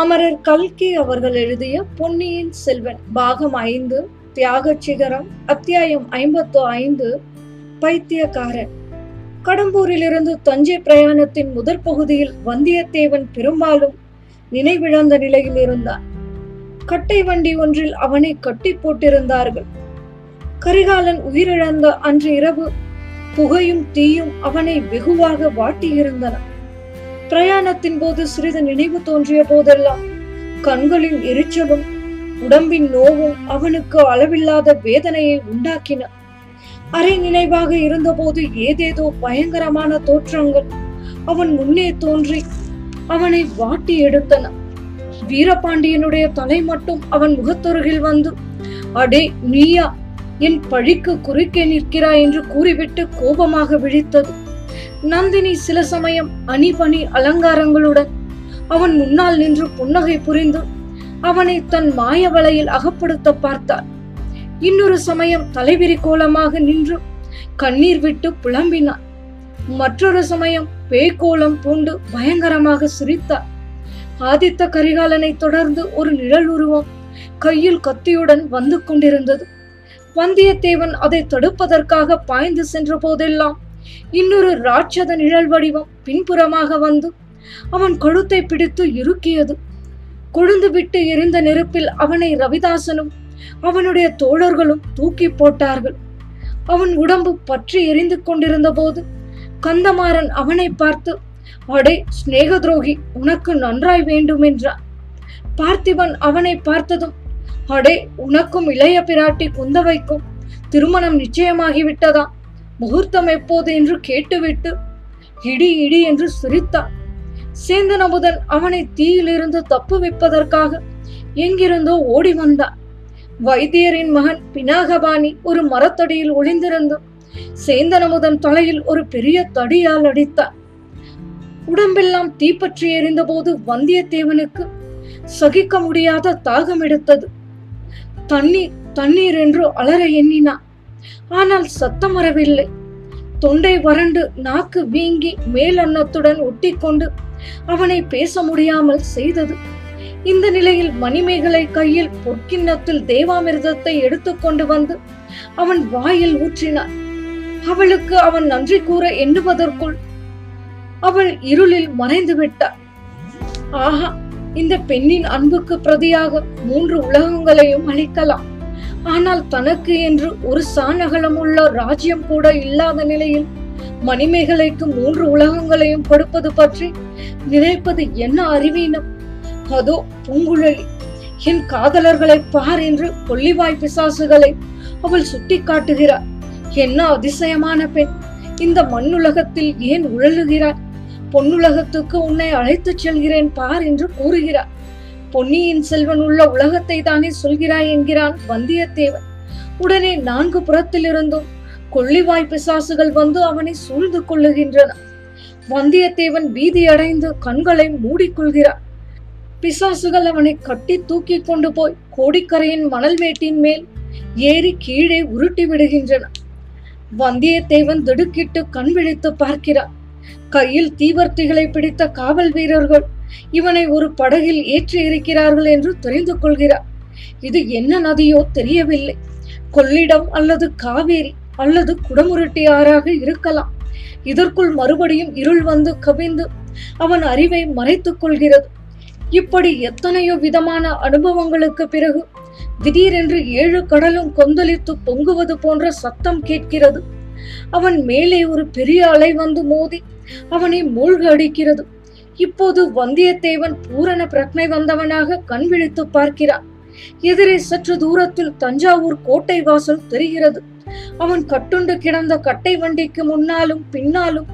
அமரர் கல்கி அவர்கள் எழுதிய பொன்னியின் செல்வன் பாகம் ஐந்து தியாக சிகரம் அத்தியாயம் ஐம்பத்து ஐந்து பைத்தியக்காரன். கடம்பூரிலிருந்து தஞ்சை பிரயாணத்தின் முதற் பகுதியில் வந்தியத்தேவன் பெரும்பாலும் நினைவிழந்த நிலையில் இருந்தான். கட்டை வண்டி ஒன்றில் அவனை கட்டி போட்டிருந்தார்கள். கரிகாலன் உயிரிழந்த அன்று இரவு புகையும் தீயும் அவனை வெகுவாக வாட்டியிருந்தன. பிரயாணத்தின் போது சிறிது நினைவு தோன்றிய போதெல்லாம் கண்களின் எரிச்சலும் உடம்பின் நோவும் அவனுக்கு அளவில்லாத வேதனையை உண்டாக்கின. அரை நினைவாக இருந்தபோது ஏதேதோ பயங்கரமான தோற்றங்கள் அவன் முன்னே தோன்றி அவனை வாட்டி எடுத்தன. வீரபாண்டியனுடைய தலை மட்டும் அவன் முகத்தொருகில் வந்து அடே நீயா? என் பழிக்கு குறுக்கே நிற்கிறாய் என்று கூறிவிட்டு கோபமாக விழித்தது. நந்தினி சில சமயம் அணிபணி அலங்காரங்களுடன் அவன் முன்னால் நின்று புன்னகை புரிந்து அவனை தன் மாய வலையில் அகப்படுத்த பார்த்தார் இன்னொரு சமயம் தலைவிரி கோலமாக நின்று கண்ணீர் விட்டு புலம்பினார் மற்றொரு சமயம் பேய்கோலம் பூண்டு பயங்கரமாக சிரித்தார் ஆதித்த கரிகாலனை தொடர்ந்து ஒரு நிழல் உருவம் கையில் கத்தியுடன் வந்து கொண்டிருந்தது. வந்தியத்தேவன் அதை தடுப்பதற்காக பாய்ந்து சென்ற போதெல்லாம் இன்னொரு ராட்சத நிழல் வடிவம் பின்புறமாக வந்து அவன் கழுத்தை பிடித்து இறுக்கியது. கொழுந்து விட்டு எரிந்த நெருப்பில் அவனை ரவிதாசனும் அவனுடைய தோழர்களும் தூக்கி போட்டார்கள். அவன் உடம்பு பற்றி எரிந்து கொண்டிருந்த போது கந்தமாறன் அவனை பார்த்து அடே சிநேக துரோகி உனக்கு நன்றாய் வேண்டும் என்றான். பார்த்திபன் அவனை பார்த்ததும் அடே உனக்கும் இளைய பிராட்டி குந்தவைக்கும் திருமணம் நிச்சயமாகிவிட்டதா? முகூர்த்தம் எப்போது என்று கேட்டுவிட்டு இடி இடி என்று சிரித்தான் சேந்தன் அமுதன் அவனை தீயிலிருந்து தப்பு வைப்பதற்காக எங்கிருந்தோ ஓடி வந்தான். வைத்தியரின் மகன் பினாகபாணி ஒரு மரத்தடியில் ஒளிந்திருந்து சேந்தன் அமுதன் தலையில் ஒரு பெரிய தடியால் அடித்தான். உடம்பெல்லாம் தீப்பற்றி எறிந்தபோது வந்தியத்தேவனுக்கு சகிக்க முடியாத தாகம் எடுத்தது தண்ணீர் தண்ணீர் என்று அலற எண்ணினான். ஆனால் சத்தம் வரவில்லை. தொண்டை வறண்டு நாக்கு வீங்கி மேலன்னத்துடன் ஒட்டிக்கொண்டு அவனை பேச முடியாமல் செய்தது. இந்த நிலையில் மணிமேகலை கையில் பொற்கிண்ணத்தில் தேவாமிர்தத்தை எடுத்துக்கொண்டு வந்து அவன் வாயில் ஊற்றினார் அவளுக்கு அவன் நன்றி கூற எண்ணுவதற்குள் அவள் இருளில் மறைந்து விட்டார் ஆஹா இந்த பெண்ணின் அன்புக்கு பிரதியாக மூன்று உலகங்களையும் அளிக்கலாம். ஆனால் தனக்கு என்று ஒரு சாணகலம் உள்ள ராஜ்யம் கூட இல்லாத நிலையில் மணிமேகலைக்கு மூன்று உலகங்களையும் கொடுப்பது பற்றி நினைப்பது என்ன அறிவீனம்? அதோ பூங்குழலி என் காதலர்களை பார் என்று கொல்லிவாய் பிசாசுகளை அவள் சுட்டி காட்டுகிறார் என்ன அதிசயமான பெண்! இந்த மண்ணுலகத்தில் ஏன் உழலுகிறார் பொன்னுலகத்துக்கு உன்னை அழைத்துச் செல்கிறேன் பார் என்று கூறுகிறார் பொன்னியின் செல்வன் உள்ள உலகத்தை தானே சொல்கிறாய் என்கிறான் வந்தியத்தேவன். உடனே நான்கு புறத்திலிருந்தும் கொள்ளிவாய் பிசாசுகள் வந்து அவனை சூழ்ந்து கொள்ளுகின்றன. வந்தியத்தேவன் பீதி அடைந்து கண்களை மூடிக்கொள்கிறான். பிசாசுகள் அவனை கட்டி தூக்கி கொண்டு போய் கோடிக்கரையின் மணல் மேட்டின் மேல் ஏறி கீழே உருட்டி விடுகின்றன. வந்தியத்தேவன் திடுக்கிட்டு கண் விழித்து பார்க்கிறான். கையில் தீவர்த்திகளை பிடித்த காவல் வீரர்கள் இவனை ஒரு படகில் ஏற்றி இருக்கிறார்கள் என்று தெரிந்து கொள்கிறார். இது என்ன நதியோ தெரியவில்லை. கொள்ளிடம் அல்லது காவேரி அல்லது குடமுருட்டி ஆறாக இருக்கலாம். இதற்குள் மறுபடியும் இருள் வந்து கவிந்து அவன் அறிவை மறைத்துக் கொள்கிறது. இப்படி எத்தனையோ விதமான அனுபவங்களுக்கு பிறகு திடீரென்று ஏழு கடலும் கொந்தளித்து பொங்குவது போன்ற சத்தம் கேட்கிறது. அவன் மேலே ஒரு பெரிய அலை வந்து மோதி அவனை மூழ்க அடிக்கிறது இப்போது வந்தியத்தேவன் பூரண பிரக்னை வந்தவனாக கண் விழித்து பார்க்கிறான். எதிரே சற்று தூரத்தில் தஞ்சாவூர் கோட்டை வாசல் தெரிகிறது. அவன் கட்டுண்டு கிடந்த கட்டை வண்டிக்கு முன்னாலும் பின்னாலும்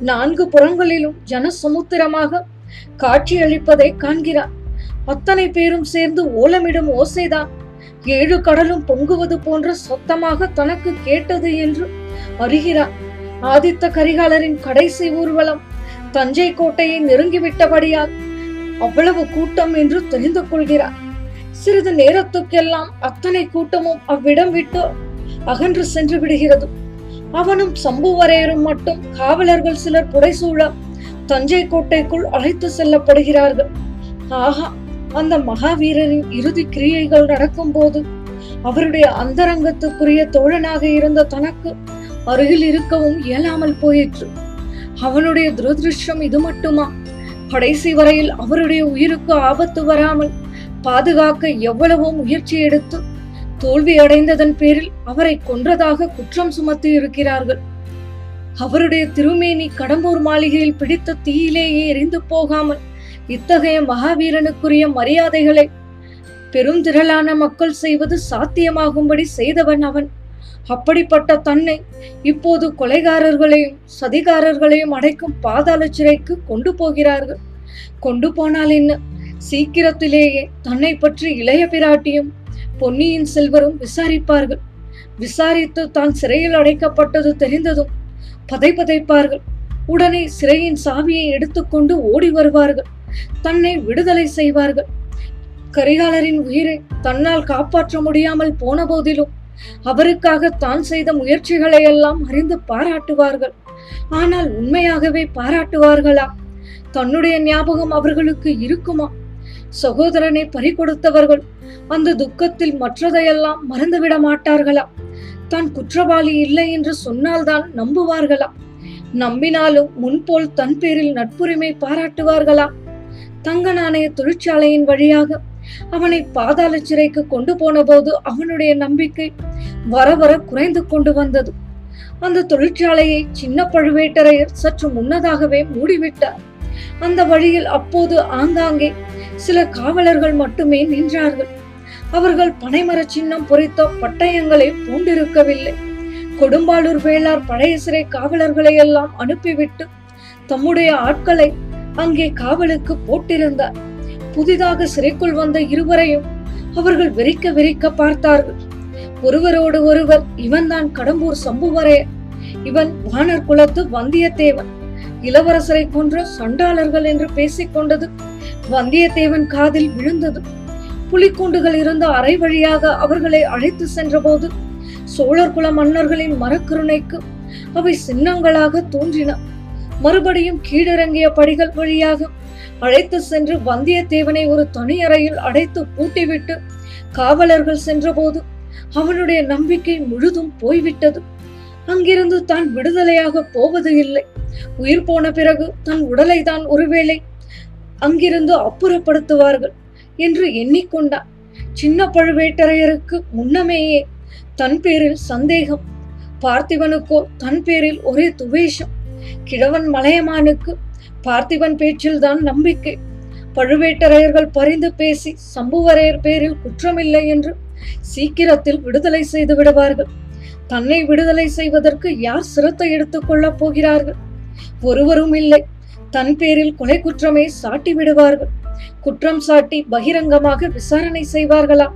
நான்கு புறங்களிலும் ஜனசமுத்திரமாக காட்சியளிப்பதை காண்கிறான். அத்தனை பேரும் சேர்ந்து ஓலமிடும் ஓசைதான். ஏழு கடலும் பொங்குவது போன்ற சத்தமாக தனக்கு கேட்டது என்று அறிகிறான். ஆதித்த கரிகாலரின் கடைசி ஊர்வலம் தஞ்சை கோட்டையை நெருங்கிவிட்டபடியால் அவ்வளவு கூட்டம் என்று தெரிந்து கொள்கிறார். சிறிது நேரத்துக்கெல்லாம் அத்தனை கூட்டமும் அவ்விடம் விட்டு அகன்று சென்று விடுகிறது. அவனும் சம்புவரையரும் மட்டும் காவலர்கள் சிலர் புடைசூழ தஞ்சை கோட்டைக்குள் அழைத்து செல்லப்படுகிறார்கள். ஆஹா அந்த மகாவீரரின் இறுதி கிரியைகள் நடக்கும் போது அவருடைய அந்தரங்கத்துக்குரிய தோழனாக இருந்த தனக்கு அருகில் இருக்கவும் இயலாமல் போயிற்று. அவனுடைய துரதிருஷ்டம் இது மட்டுமா? கடைசி வரையில் அவருடைய உயிருக்கு ஆபத்து வராமல் பாதுகாக்க எவ்வளவோ முயற்சி எடுத்து தோல்வி அடைந்ததன் பேரில் அவரை கொன்றதாக குற்றம் சுமத்தி இருக்கிறார்கள் அவருடைய திருமேனி கடம்பூர் மாளிகையில் பிடித்த தீயிலேயே எரிந்து போகாமல் இத்தகைய மகாவீரனுக்குரிய மரியாதைகளை பெருந்திரளான மக்கள் செய்வது சாத்தியமாகும்படி செய்தவன் அவன். அப்படிப்பட்ட தன்னை இப்போது கொலைகாரர்களையும் சதிகாரர்களையும் அடைக்கும் பாதாள சிறைக்கு கொண்டு போகிறார்கள். கொண்டு போனால் என்ன? சீக்கிரத்திலேயே தன்னை பற்றி இளைய பிராட்டியும் பொன்னியின் செல்வரும் விசாரிப்பார்கள். விசாரித்து தான் சிறையில் அடைக்கப்பட்டது தெரிந்ததும் பதை பதைப்பார்கள். உடனே சிறையின் சாவியை எடுத்துக்கொண்டு ஓடி வருவார்கள். தன்னை விடுதலை செய்வார்கள். கரிகாலரின் உயிரை தன்னால் காப்பாற்ற முடியாமல் போன போதிலும் அவருக்காக தான் செய்த முயற்சிகளை எல்லாம் அறிந்து பாராட்டுவார்கள். ஆனால் உண்மையாகவே பாராட்டுவார்களா? தன்னுடைய ஞாபகம் அவர்களுக்கு இருக்குமா? சகோதரனை பறிகொடுத்தவர்கள் அந்த துக்கத்தில் மற்றதையெல்லாம் மறந்துவிட மாட்டார்களா? தான் குற்றவாளி இல்லை என்று சொன்னால்தான் நம்புவார்களா? நம்பினாலும் முன்போல் தன் பேரில் நட்புரிமை பாராட்டுவார்களா? தங்க நாணய தொழிற்சாலையின் வழியாக அவனை பாதாள சிறைக்கு கொண்டு போன போது அவனுடைய நம்பிக்கை வர வர குறைந்து கொண்டு வந்தது. அந்த தொழிற்சாலையை சின்ன பழுவேட்டரையர் சற்று முன்னதாகவே மூடிவிட்டார். அந்த வழியில் அப்போது ஆங்காங்கே சில காவலர்கள் மட்டுமே நின்றார்கள். அவர்கள் பனைமர சின்னம் பொறித்த பட்டயங்களை பூண்டிருக்கவில்லை. கொடும்பாளூர் வேளார் பழைய சிறை காவலர்களை எல்லாம் அனுப்பிவிட்டு தம்முடைய ஆட்களை அங்கே காவலுக்கு போட்டிருந்தார். புதிதாக சிறைக்குள் வந்த இருவரையும் அவர்கள் வெறிக்க வெறிக்க பார்த்தார்கள். ஒருவரோடு ஒருவர் இவன்தான் கடம்பூர் சம்புவரைய இவன் வானர் குலத்து வந்தியத்தேவன். இளவரசரை கொன்ற சண்டாளர்கள் என்று பேசிக் கொண்டது வந்தியத்தேவன் காதில் விழுந்தது. புலிக்குண்டுகள் இருந்த அறை வழியாக அவர்களை அழைத்து சென்றபோது சோழர் குல மன்னர்களின் மரக்கருணைக்கு அவை சின்னங்களாக தோன்றின. மறுபடியும் கீழிறங்கிய படிகள் வழியாக அழைத்து சென்று வந்தியத்தேவனை ஒரு தனி அறையில் அடைத்து பூட்டிவிட்டு காவலர்கள் சென்றபோது அவனுடைய நம்பிக்கை முழுதும் போய்விட்டது. அங்கிருந்து தான் விடுதலையாக போவது இல்லை. உயிர் போன பிறகு தன் உடலை தான் ஒருவேளை அங்கிருந்து அப்புறப்படுத்துவார்கள் என்று எண்ணிக்கொண்டான். சின்ன பழுவேட்டரையருக்கு முன்னமேயே தன் பேரில் சந்தேகம் பார்த்திவனுக்கோ தன் பேரில் ஒரே துவேஷம். கிழவன் மலையமானுக்கு பார்த்திபன் பேச்சில்தான் நம்பிக்கை. பழுவேட்டரையர்கள் பரிந்து பேசி சம்புவரையர் பேரில் குற்றமில்லை என்று சீக்கிரத்தில் விடுதலை செய்து விடுவார்கள். தன்னை விடுதலை செய்வதற்கு யார் சிரத்தை எடுத்துக் கொள்ளப் போகிறார்கள்? ஒருவரும் இல்லை. தன் பேரில் கொலை குற்றமே சாட்டி விடுவார்கள். குற்றம் சாட்டி பகிரங்கமாக விசாரணை செய்வார்களா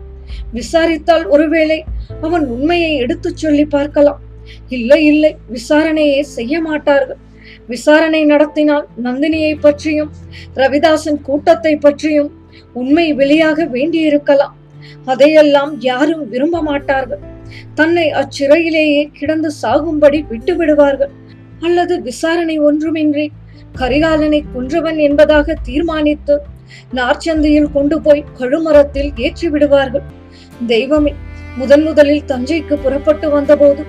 விசாரித்தால் ஒருவேளை அவன் உண்மையை எடுத்துச் சொல்லி பார்க்கலாம். இல்லை இல்லை விசாரணையே செய்ய மாட்டார்கள். விசாரணை நடத்தினால் நந்தினியை பற்றியும் ரவிதாசன் கூட்டத்தை பற்றியும் உண்மை வெளியாக வேண்டியிருக்கலாம். அதையெல்லாம் யாரும் விரும்ப மாட்டார்கள். தன்னை அச்சிறையிலேயே கிடந்து சாகும்படி விட்டு விடுவார்கள் அல்லது விசாரணை ஒன்றுமின்றி கரிகாலனை கொன்றவன் என்பதாக தீர்மானித்து நார்ச்சந்தியில் கொண்டு போய் கழுமரத்தில் ஏற்றி விடுவார்கள் தெய்வமே முதன் முதலில் தஞ்சைக்கு புறப்பட்டு வந்தபோது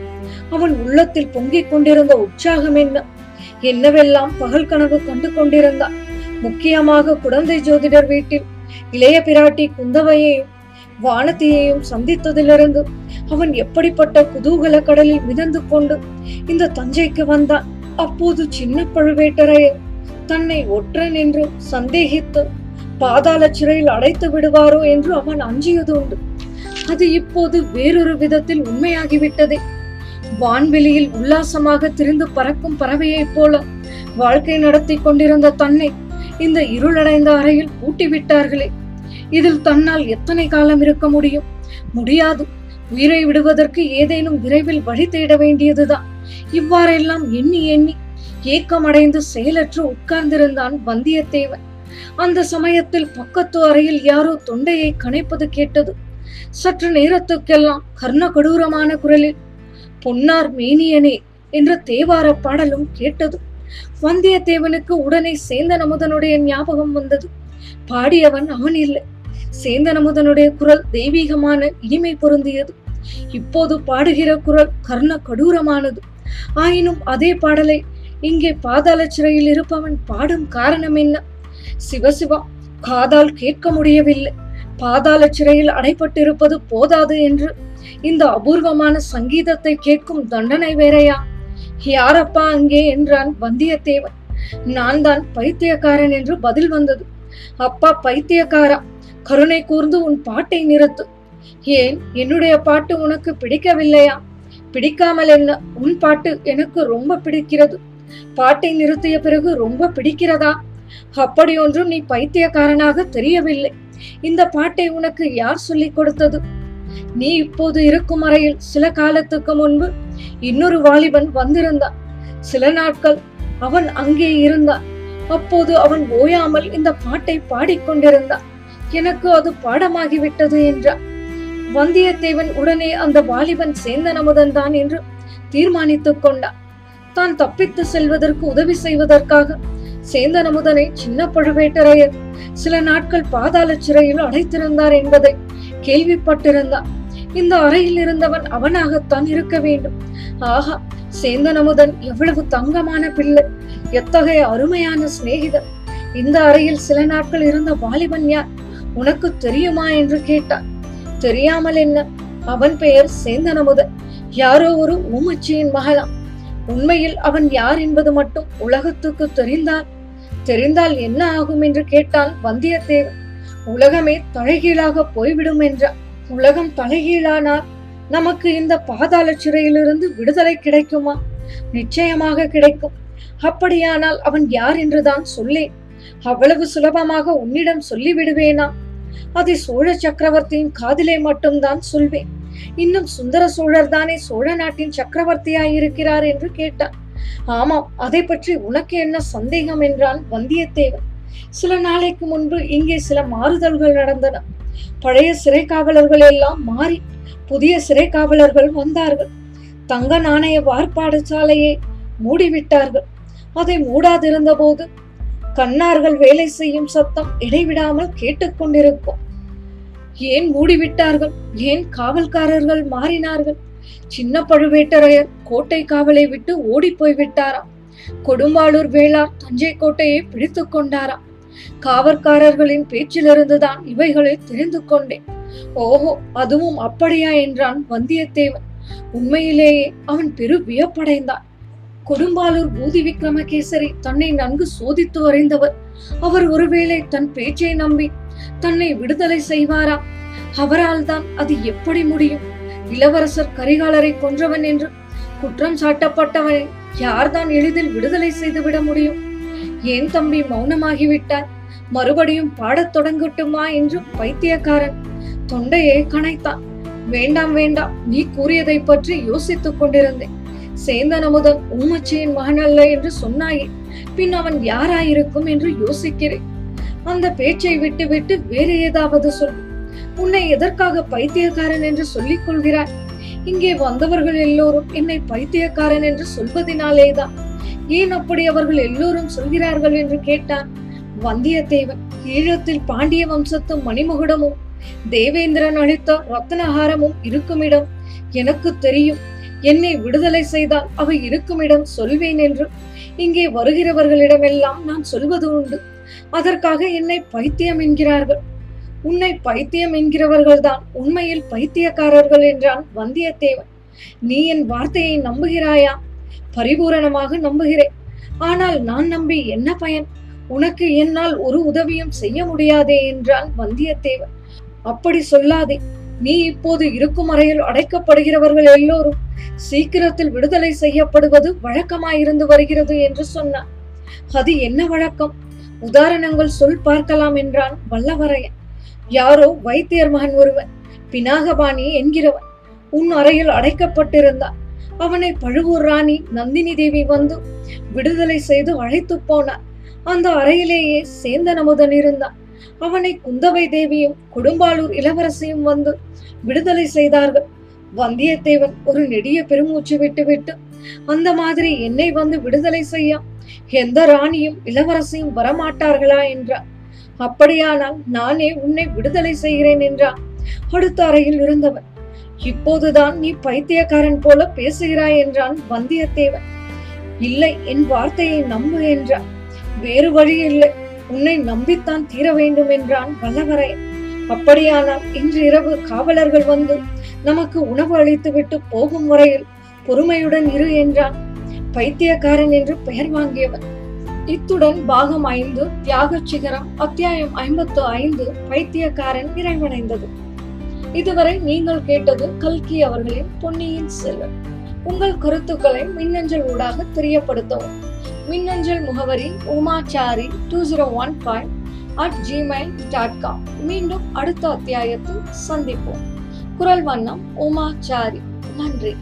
அவன் உள்ளத்தில் பொங்கிக் கொண்டிருந்த உற்சாகம் என்ன? என்னவெல்லாம் பகல் கனவு கண்டு கொண்டிருந்தான்? முக்கியமாக குழந்தை ஜோதிடர் வீட்டில் இளைய பிராட்டி குந்தவையையும் வானத்தியையும் சந்தித்ததிலிருந்து அவன் எப்படிப்பட்ட குதூகல கடலில் மிதந்து கொண்டு இந்த தஞ்சைக்கு வந்தான். அப்போது சின்ன பழுவேட்டரையர் தன்னை ஒற்றன் என்று சந்தேகித்து பாதாள சிறையில் அடைத்து விடுவாரோ என்று அவன் அஞ்சியது உண்டு அது இப்போது வேறொரு விதத்தில் உண்மையாகிவிட்டதே. வான்வெளியில் உல்லாசமாக திரிந்து பறக்கும் பறவையைப் போல வாழ்க்கை நடத்தி கொண்டிருந்த தன்னை இந்த இருளடைந்த அறையில் பூட்டிவிட்டார்களே இதில் தன்னால் எத்தனை காலம் இருக்க முடியும்? முடியாது. உயிரை விடுவதற்கு ஏதேனும் விரைவில் வழி தேட வேண்டியதுதான். இவ்வாறெல்லாம் எண்ணி எண்ணி ஏக்கமடைந்து செயலற்று உட்கார்ந்திருந்தான் வந்தியத்தேவன். அந்த சமயத்தில் பக்கத்து அறையில் யாரோ தொண்டையை கனைப்பது கேட்டது. சற்று நேரத்துக்கெல்லாம் கர்ண கடூரமான குரலில் பொன்னார் மேனியனே என்ற தேவார பாடலும் கேட்டது. வந்தியத்தேவனுக்கு உடனே சேந்தன் அமுதனுடைய ஞாபகம் வந்தது. பாடியவன் அவன் இல்லை. சேந்தன் அமுதனுடைய குரல் தெய்வீகமான இனிமை பொருந்தியது. இப்போது பாடுகிற குரல் கர்ண கடூரமானது. ஆயினும் அதே பாடலை இங்கே பாதாள சிறையில் இருப்பவன் பாடும் காரணம் என்ன? சிவசிவா காதால் கேட்க முடியவில்லை. பாதாள சிறையில் அடைப்பட்டிருப்பது போதாது என்று இந்த அபூர்வமான சங்கீதத்தை கேட்கும் தண்டனை வேறையா? யாரப்பா அங்கே என்றான் வந்தியத்தேவன். நான் தான் பைத்தியக்காரன் என்று பதில் வந்தது. அப்பா பைத்தியக்காரா? கருணை கூர்ந்து உன் பாட்டை நிறுத்து. ஏன்? என்னுடைய பாட்டு உனக்கு பிடிக்கவில்லையா? பிடிக்காமல் என்ன? உன் பாட்டு எனக்கு ரொம்ப பிடிக்கிறது. பாட்டை நிறுத்திய பிறகு ரொம்ப பிடிக்கிறதா? அப்படி ஒன்றும் நீ பைத்தியக்காரனாக தெரியவில்லை. இந்த பாட்டை உனக்கு யார் சொல்லிக் கொடுத்தது? நீ இப்போது இருக்கும் அறையில் சில காலத்துக்கு முன்பு இன்னொரு வாலிபன் வந்திருந்தான். சில நாட்கள் அவன் அங்கே இருந்தான். அப்போது அவன் ஓயாமல் இந்த பாட்டை பாடிக்கொண்டிருந்தான். எனக்கு அது பாடமாகிவிட்டது என்றான் வந்தியத்தேவன் உடனே அந்த வாலிபன் சேந்தன் அமுதன் தான் என்று தீர்மானித்துக் கொண்டான். தான் தப்பித்து செல்வதற்கு உதவி செய்வதற்காக சேந்தன் அமுதனை சின்ன பழுவேட்டரையர் சில நாட்கள் பாதாள சிறையில் அடைத்திருந்தார் என்பதை கேள்விப்பட்டிருந்தான். இந்த அறையில் இருந்தவன் அவனாகத்தான் இருக்க வேண்டும். ஆஹா சேந்தன் அமுதன் எவ்வளவு தங்கமான பிள்ளை. எத்தகைய அருமையான சிநேகிதன். இந்த அறையில் சில நாட்கள் இருந்த வாலிபன் யார்? உனக்கு தெரியுமா என்று கேட்டான். தெரியாமல் என்ன? அவன் பெயர் சேந்தன் அமுதன் யாரோ ஒரு ஊமச்சியின் மகளாம். உண்மையில் அவன் யார் என்பது மட்டும் உலகத்துக்கு தெரிந்தால் தெரிந்தால் என்ன ஆகும் என்று கேட்டான் வந்தியத்தேவன். உலகமே தலைகீழாக போய்விடும் என்றான் உலகம் தலைகீழானால் நமக்கு இந்த பாதாள சிறையிலிருந்து விடுதலை கிடைக்குமா? நிச்சயமாக கிடைக்கும். அப்படியானால் அவன் யார் என்றுதான் சொல்லேன். அவ்வளவு சுலபமாக உன்னிடம் சொல்லிவிடுவேனா? அதை சோழ சக்கரவர்த்தியின் காதிலே மட்டும்தான் சொல்வேன். இன்னும் சுந்தர சோழர் தானே சோழ நாட்டின் சக்கரவர்த்தியாய் இருக்கிறார் என்று கேட்டான். ஆமாம் அதை பற்றி உனக்கு என்ன சந்தேகம் என்றான் வந்தியத்தேவன். சில நாளைக்கு முன்பு இங்கே சில மாறுதல்கள் நடந்தன. பழைய சிறை காவலர்கள் எல்லாம் மாறி புதிய சிறை காவலர்கள் வந்தார்கள். தங்க நாணய வார்ப்பாடு சாலையை மூடிவிட்டார்கள். அதை மூடாதிருந்த போது கண்ணார்கள் வேலை செய்யும் சத்தம் இடைவிடாமல் கேட்டுக்கொண்டிருக்கும். ஏன் மூடிவிட்டார்கள்? ஏன் காவல்காரர்கள் மாறினார்கள்? சின்ன பழுவேட்டரையர் கோட்டை காவலை விட்டு ஓடி போய் விட்டாராம் கொடும்பாளூர் வேளார் தஞ்சை கோட்டையை பிடித்துக் கொண்டாராம். காவற்காரர்களின் பேச்சிலிருந்துதான் இவைகளை தெரிந்து கொண்டேன். ஓஹோ அதுவும் அப்படியா என்றான் வந்தியத்தேவன். உண்மையிலேயே அவன் பெரு வியப்படைந்தான். கொடும்பாலூர் பூதி விக்ரமகேசரி தன்னை நன்கு சோதித்து வரைந்தவர் அவர் ஒருவேளை தன் பேச்சை நம்பி தன்னை விடுதலை செய்வாரா? அவரால் தான் அது எப்படி முடியும்? இளவரசர் கரிகாலரை கொன்றவன் என்று குற்றம் சாட்டப்பட்டவனை யார்தான் எளிதில் விடுதலை செய்துவிட முடியும்? ஏன் தம்பி மௌனமாகிவிட்டார் மறுபடியும் பாடத் தொடங்கட்டுமா என்று பைத்தியக்காரன் தொண்டையை கனைத்தான் வேண்டாம் வேண்டாம் நீ கூறியதை பற்றி யோசித்துக் கொண்டிருந்தேன். சேந்தன் அமுதன் ஊமச்சியின் மகன் அல்ல என்று சொன்னாயே பின் அவன் யாராயிருக்கும் என்று யோசிக்கிறேன். அந்த பேச்சை விட்டு விட்டு வேறு ஏதாவது சொல் உன்னை எதற்காக பைத்தியக்காரன் என்று சொல்லிக் கொள்கிறாய்? இங்கே வந்தவர்கள் எல்லோரும் என்னை பைத்தியக்காரன் என்று சொல்வதினாலேதான். ஏன் அப்படி அவர்கள் எல்லோரும் சொல்கிறார்கள் என்று கேட்டான். வந்தியத்தேவன் ஈழத்தில் பாண்டிய வம்சத்து மணிமகுடமும் தேவேந்திரன் அளித்த ரத்னஹாரமும் இருக்குமிடம். எனக்கு தெரியும் என்னை விடுதலை செய்தால் அவை இருக்குமிடம் சொல்வேன் என்று. இங்கே வருகிறவர்களிடமெல்லாம் நான் சொல்வது உண்டு. அதற்காக என்னை பைத்தியம் என்கிறார்கள். உன்னை பைத்தியம் என்கிறவர்கள்தான் உண்மையில் பைத்தியக்காரர்கள் என்றான் வந்தியத்தேவன். நீ என் வார்த்தையை நம்புகிறாயா? பரிபூரணமாக நம்புகிறேன். ஆனால் நான் நம்பி என்ன பயன்? உனக்கு என்னால் ஒரு உதவியும் செய்ய முடியாதே என்றான் வந்தியத்தேவன். அப்படி சொல்லாதே. நீ இப்போது இருக்கும் அறையில் அடைக்கப்படுகிறவர்கள் எல்லோரும் சீக்கிரத்தில் விடுதலை செய்யப்படுவது வழக்கமாயிருந்து வருகிறது என்று சொன்னான். அது என்ன வழக்கம்? உதாரணங்கள் சொல் பார்க்கலாம் என்றான் வல்லவரையன். யாரோ வைத்தியர் மகன் ஒருவன் பினாகபாணி என்கிறவன். உன் அறையில் அடைக்கப்பட்டிருந்தான். அவனை பழுவூர் ராணி நந்தினி தேவி வந்து விடுதலை செய்து அழைத்து போனார் அந்த அறையிலேயே சேந்தன் அமுதன் இருந்தான். அவனை குந்தவை தேவியும் கொடும்பாளூர் இளவரசியும் வந்து விடுதலை செய்தார்கள். வந்தியத்தேவன் ஒரு நெடிய பெருமூச்சு விட்டுவிட்டு அந்த மாதிரி என்னை வந்து விடுதலை செய்ய எந்த ராணியும் இளவரசியும் வரமாட்டார்களா? என்றார் அப்படியானால் நானே உன்னை விடுதலை செய்கிறேன் என்றான். அடுத்த அறையில் இருந்தவன் இப்போதுதான் நீ பைத்தியக்காரன் போல பேசுகிறாய் என்றான் வந்தியத்தேவன். இல்லை என் வார்த்தையை நம்பு என்றான். வேறு வழி இல்லை உன்னை நம்பித்தான் தீர வேண்டும் என்றான் வல்லவரையன். அப்படியானால் இன்று இரவு காவலர்கள் வந்து நமக்கு உணவு அளித்துவிட்டு போகும் வரையில் பொறுமையுடன் இரு என்றான். பைத்தியக்காரன் என்று பெயர் வாங்கியவன் இத்துடன் பாகம் ஐந்து தியாக சிகரம் அத்தியாயம் ஐம்பத்து ஐந்து பைத்தியக்காரன் நிறைவடைந்தது இதுவரை நீங்கள் கேட்டது கல்கி அவர்களின் பொன்னியின் செல்வன். உங்கள் கருத்துக்களை மின்னஞ்சல் ஊடாக தெரியப்படுத்தவும். மின்னஞ்சல் முகவரி Umachari two zero one five at Gmail dot com மீண்டும் அடுத்த அத்தியாயத்தில் சந்திப்போம். குரல் வண்ணம் உமாச்சாரி. நன்றி.